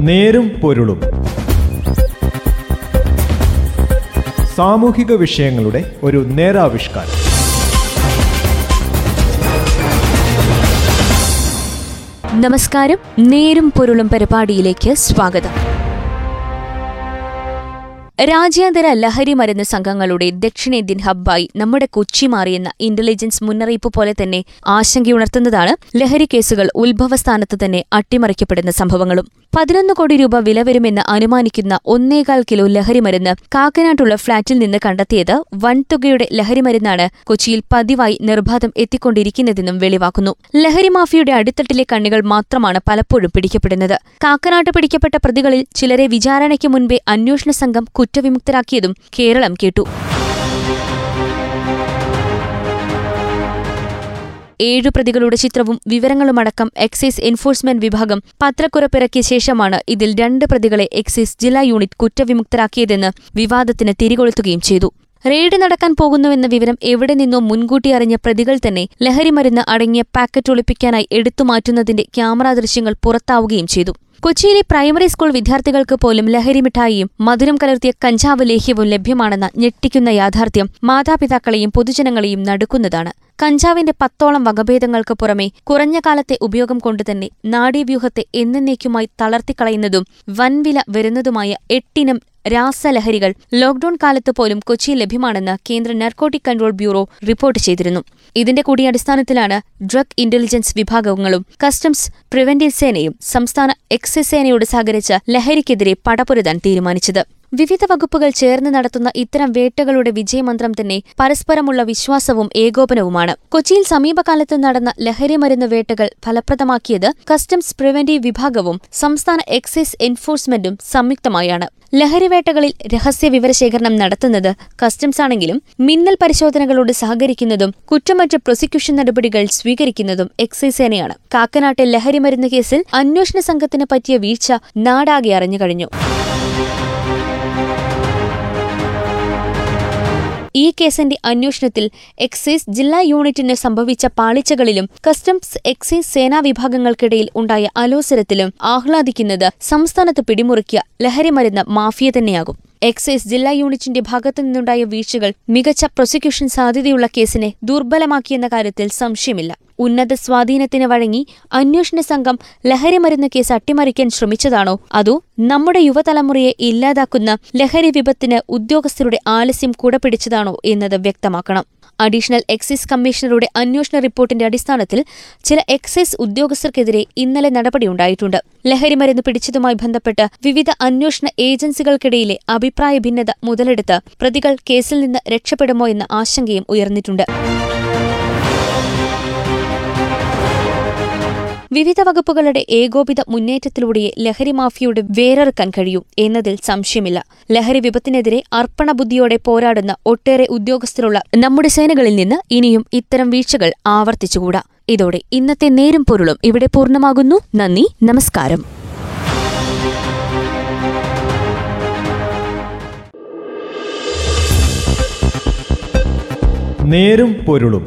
നേരും പൊരുളും. സാമൂഹിക വിഷയങ്ങളുടെ ഒരു നേരാവിഷ്കാരം. നമസ്കാരം. നേരും പൊരുളും പരിപാടിയിലേക്ക് സ്വാഗതം. രാജ്യാന്തര ലഹരി മരുന്ന് സംഘങ്ങളുടെ ദക്ഷിണേന്ത്യൻ ഹബ്ബായി നമ്മുടെ കൊച്ചി മാറിയെന്ന ഇന്റലിജൻസ് മുന്നറിയിപ്പ് പോലെ തന്നെ ആശങ്കയുണർത്തുന്നതാണ് ലഹരി കേസുകൾ ഉത്ഭവസ്ഥാനത്ത് തന്നെ അട്ടിമറിക്കപ്പെടുന്ന സംഭവങ്ങളും. പതിനൊന്ന് കോടി രൂപ വില വരുമെന്ന് അനുമാനിക്കുന്ന ഒന്നേകാൽ കിലോ ലഹരി മരുന്ന് കാക്കനാട്ടുള്ള ഫ്ളാറ്റിൽ നിന്ന് കണ്ടെത്തിയത് വൻതുകയുടെ ലഹരി മരുന്നാണ് കൊച്ചിയിൽ പതിവായി നിർബാധം എത്തിക്കൊണ്ടിരിക്കുന്നതെന്നും വെളിവാക്കുന്നു. ലഹരി മാഫിയുടെ അടിത്തട്ടിലെ കണ്ണികൾ മാത്രമാണ് പലപ്പോഴും പിടിക്കപ്പെടുന്നത്. കാക്കനാട്ട് പിടിക്കപ്പെട്ട പ്രതികളിൽ ചിലരെ വിചാരണയ്ക്ക് മുൻപേ അന്വേഷണ സംഘം കുറ്റവിമുക്തരാക്കിയതും കേരളം കേട്ടു. ഏഴു പ്രതികളുടെ ചിത്രവും വിവരങ്ങളുമടക്കം എക്സൈസ് എൻഫോഴ്സ്മെന്റ് വിഭാഗം പത്രക്കുറപ്പിറക്കിയ ശേഷമാണ് ഇതിൽ രണ്ട് പ്രതികളെ എക്സൈസ് ജില്ലാ യൂണിറ്റ് കുറ്റവിമുക്തരാക്കിയതെന്ന് വിവാദത്തിന് തിരികൊളുത്തുകയും ചെയ്തു. റെയ്ഡ് നടക്കാൻ പോകുന്നുവെന്ന വിവരം എവിടെ നിന്നോ മുൻകൂട്ടി അറിഞ്ഞ പ്രതികൾ തന്നെ ലഹരിമരുന്ന് അടങ്ങിയ പാക്കറ്റ് ഒളിപ്പിക്കാനായി എടുത്തുമാറ്റുന്നതിന്റെ ക്യാമറ ദൃശ്യങ്ങൾ പുറത്താവുകയും ചെയ്തു. കൊച്ചിയിലെ പ്രൈമറി സ്കൂൾ വിദ്യാർത്ഥികൾക്ക് പോലും ലഹരി മിഠായിയും മധുരം കലർത്തിയ കഞ്ചാവ് ലേഹ്യവും ലഭ്യമാണെന്ന ഞെട്ടിക്കുന്ന യാഥാർത്ഥ്യം മാതാപിതാക്കളെയും പൊതുജനങ്ങളെയും നടുക്കുന്നതാണ്. കഞ്ചാവിന്റെ പത്തോളം വകഭേദങ്ങൾക്ക് പുറമെ കുറഞ്ഞ കാലത്തെ ഉപയോഗം കൊണ്ടുതന്നെ നാഡീവ്യൂഹത്തെ എന്നേക്കുമായി തളർത്തിക്കളയുന്നതും വൻവില വരുന്നതുമായ എട്ടിനം രാസലഹരികൾ ലോക്ഡൌൺ കാലത്ത് പോലും കൊച്ചിയിൽ ലഭ്യമാണെന്ന് കേന്ദ്ര നർക്കോട്ടിക് കൺട്രോൾ ബ്യൂറോ റിപ്പോർട്ട് ചെയ്തിരുന്നു. ഇതിന്റെ കൂടി അടിസ്ഥാനത്തിലാണ് ഡ്രഗ് ഇന്റലിജൻസ് വിഭാഗങ്ങളും കസ്റ്റംസ് പ്രിവന്റീവ് സേനയും സംസ്ഥാന എക്സൈസ് സേനയോട് സഹകരിച്ച് ലഹരിക്കെതിരെ പടപൊരുതാൻ തീരുമാനിച്ചത്. വിവിധ വകുപ്പുകൾ ചേർന്ന് നടത്തുന്ന ഇത്തരം വേട്ടകളുടെ വിജയമന്ത്രം തന്നെ പരസ്പരമുള്ള വിശ്വാസവും ഏകോപനവുമാണ്. കൊച്ചിയിൽ സമീപകാലത്ത് നടന്ന ലഹരിമരുന്ന് വേട്ടകൾ ഫലപ്രദമാക്കിയത് കസ്റ്റംസ് പ്രിവന്റീവ് വിഭാഗവും സംസ്ഥാന എക്സൈസ് എൻഫോഴ്സ്മെന്റും സംയുക്തമായാണ്. ലഹരിവേട്ടകളിൽ രഹസ്യ വിവരശേഖരണം നടത്തുന്നത് കസ്റ്റംസ് ആണെങ്കിലും മിന്നൽ പരിശോധനകളോട് സഹകരിക്കുന്നതും കുറ്റമറ്റ പ്രോസിക്യൂഷൻ നടപടികൾ സ്വീകരിക്കുന്നതും എക്സൈസ് സേനയാണ്. കാക്കനാട്ടെ ലഹരിമരുന്ന് കേസിൽ അന്വേഷണ സംഘത്തിന് പറ്റിയ വീഴ്ച നാടാകെ അറിഞ്ഞുകഴിഞ്ഞു ഈ കേസിന്റെ അന്വേഷണത്തിൽ എക്സൈസ് ജില്ലാ യൂണിറ്റിന് സംഭവിച്ച പാളിച്ചകളിലും കസ്റ്റംസ് എക്സൈസ് സേനാ വിഭാഗങ്ങൾക്കിടയിൽ ഉണ്ടായ അലോസരത്തിലും ആഹ്ലാദിക്കുന്നത് സംസ്ഥാനത്ത് പിടിമുറുക്കിയ ലഹരിമരുന്ന് മാഫിയ തന്നെയാകും. എക്സൈസ് ജില്ലാ യൂണിറ്റിന്റെ ഭാഗത്തു നിന്നുണ്ടായ വീഴ്ചകൾ മികച്ച പ്രോസിക്യൂഷൻ സാധ്യതയുള്ള കേസിനെ ദുർബലമാക്കിയെന്ന കാര്യത്തിൽ സംശയമില്ല. ഉന്നത സ്വാധീനത്തിന് വഴങ്ങി അന്വേഷണ സംഘം ലഹരിമരുന്ന് കേസ് അട്ടിമറിക്കാൻ ശ്രമിച്ചതാണോ? അതോ നമ്മുടെ യുവതലമുറയെ ഇല്ലാതാക്കുന്ന ലഹരി വിപത്തിന് ഉദ്യോഗസ്ഥരുടെ ആലസ്യം കുടപിടിച്ചതാണോ എന്നത് വ്യക്തമാക്കണം. അഡീഷണൽ എക്സൈസ് കമ്മീഷണറുടെ അന്വേഷണ റിപ്പോർട്ടിന്റെ അടിസ്ഥാനത്തിൽ ചില എക്സൈസ് ഉദ്യോഗസ്ഥർക്കെതിരെ ഇന്നലെ നടപടിയുണ്ടായിട്ടുണ്ട് ലഹരിമരുന്ന് പിടിച്ചതുമായി ബന്ധപ്പെട്ട് വിവിധ അന്വേഷണ ഏജൻസികൾക്കിടയിലെ അഭിപ്രായ ഭിന്നത മുതലെടുത്ത് പ്രതികൾ കേസിൽ നിന്ന് രക്ഷപ്പെടുമോ എന്ന ആശങ്കയും ഉയർന്നിട്ടുണ്ട്. വിവിധ വകുപ്പുകളുടെ ഏകോപിത മുന്നേറ്റത്തിലൂടെ ലഹരി മാഫിയയുടെ വേരറുക്കാൻ കഴിയൂ എന്നതിൽ സംശയമില്ല. ലഹരി വിപത്തിനെതിരെ അർപ്പണബുദ്ധിയോടെ പോരാടുന്ന ഒട്ടേറെ ഉദ്യോഗസ്ഥരുള്ള നമ്മുടെ സേനകളിൽ നിന്ന് ഇനിയും ഇത്തരം വീഴ്ചകൾ ആവർത്തിച്ചുകൂടാ. ഇതോടെ ഇന്നത്തെ നേരും പൊരുളും ഇവിടെ പൂർണമാകുന്നു. നന്ദി നമസ്കാരം. നേരും പൊരുളും.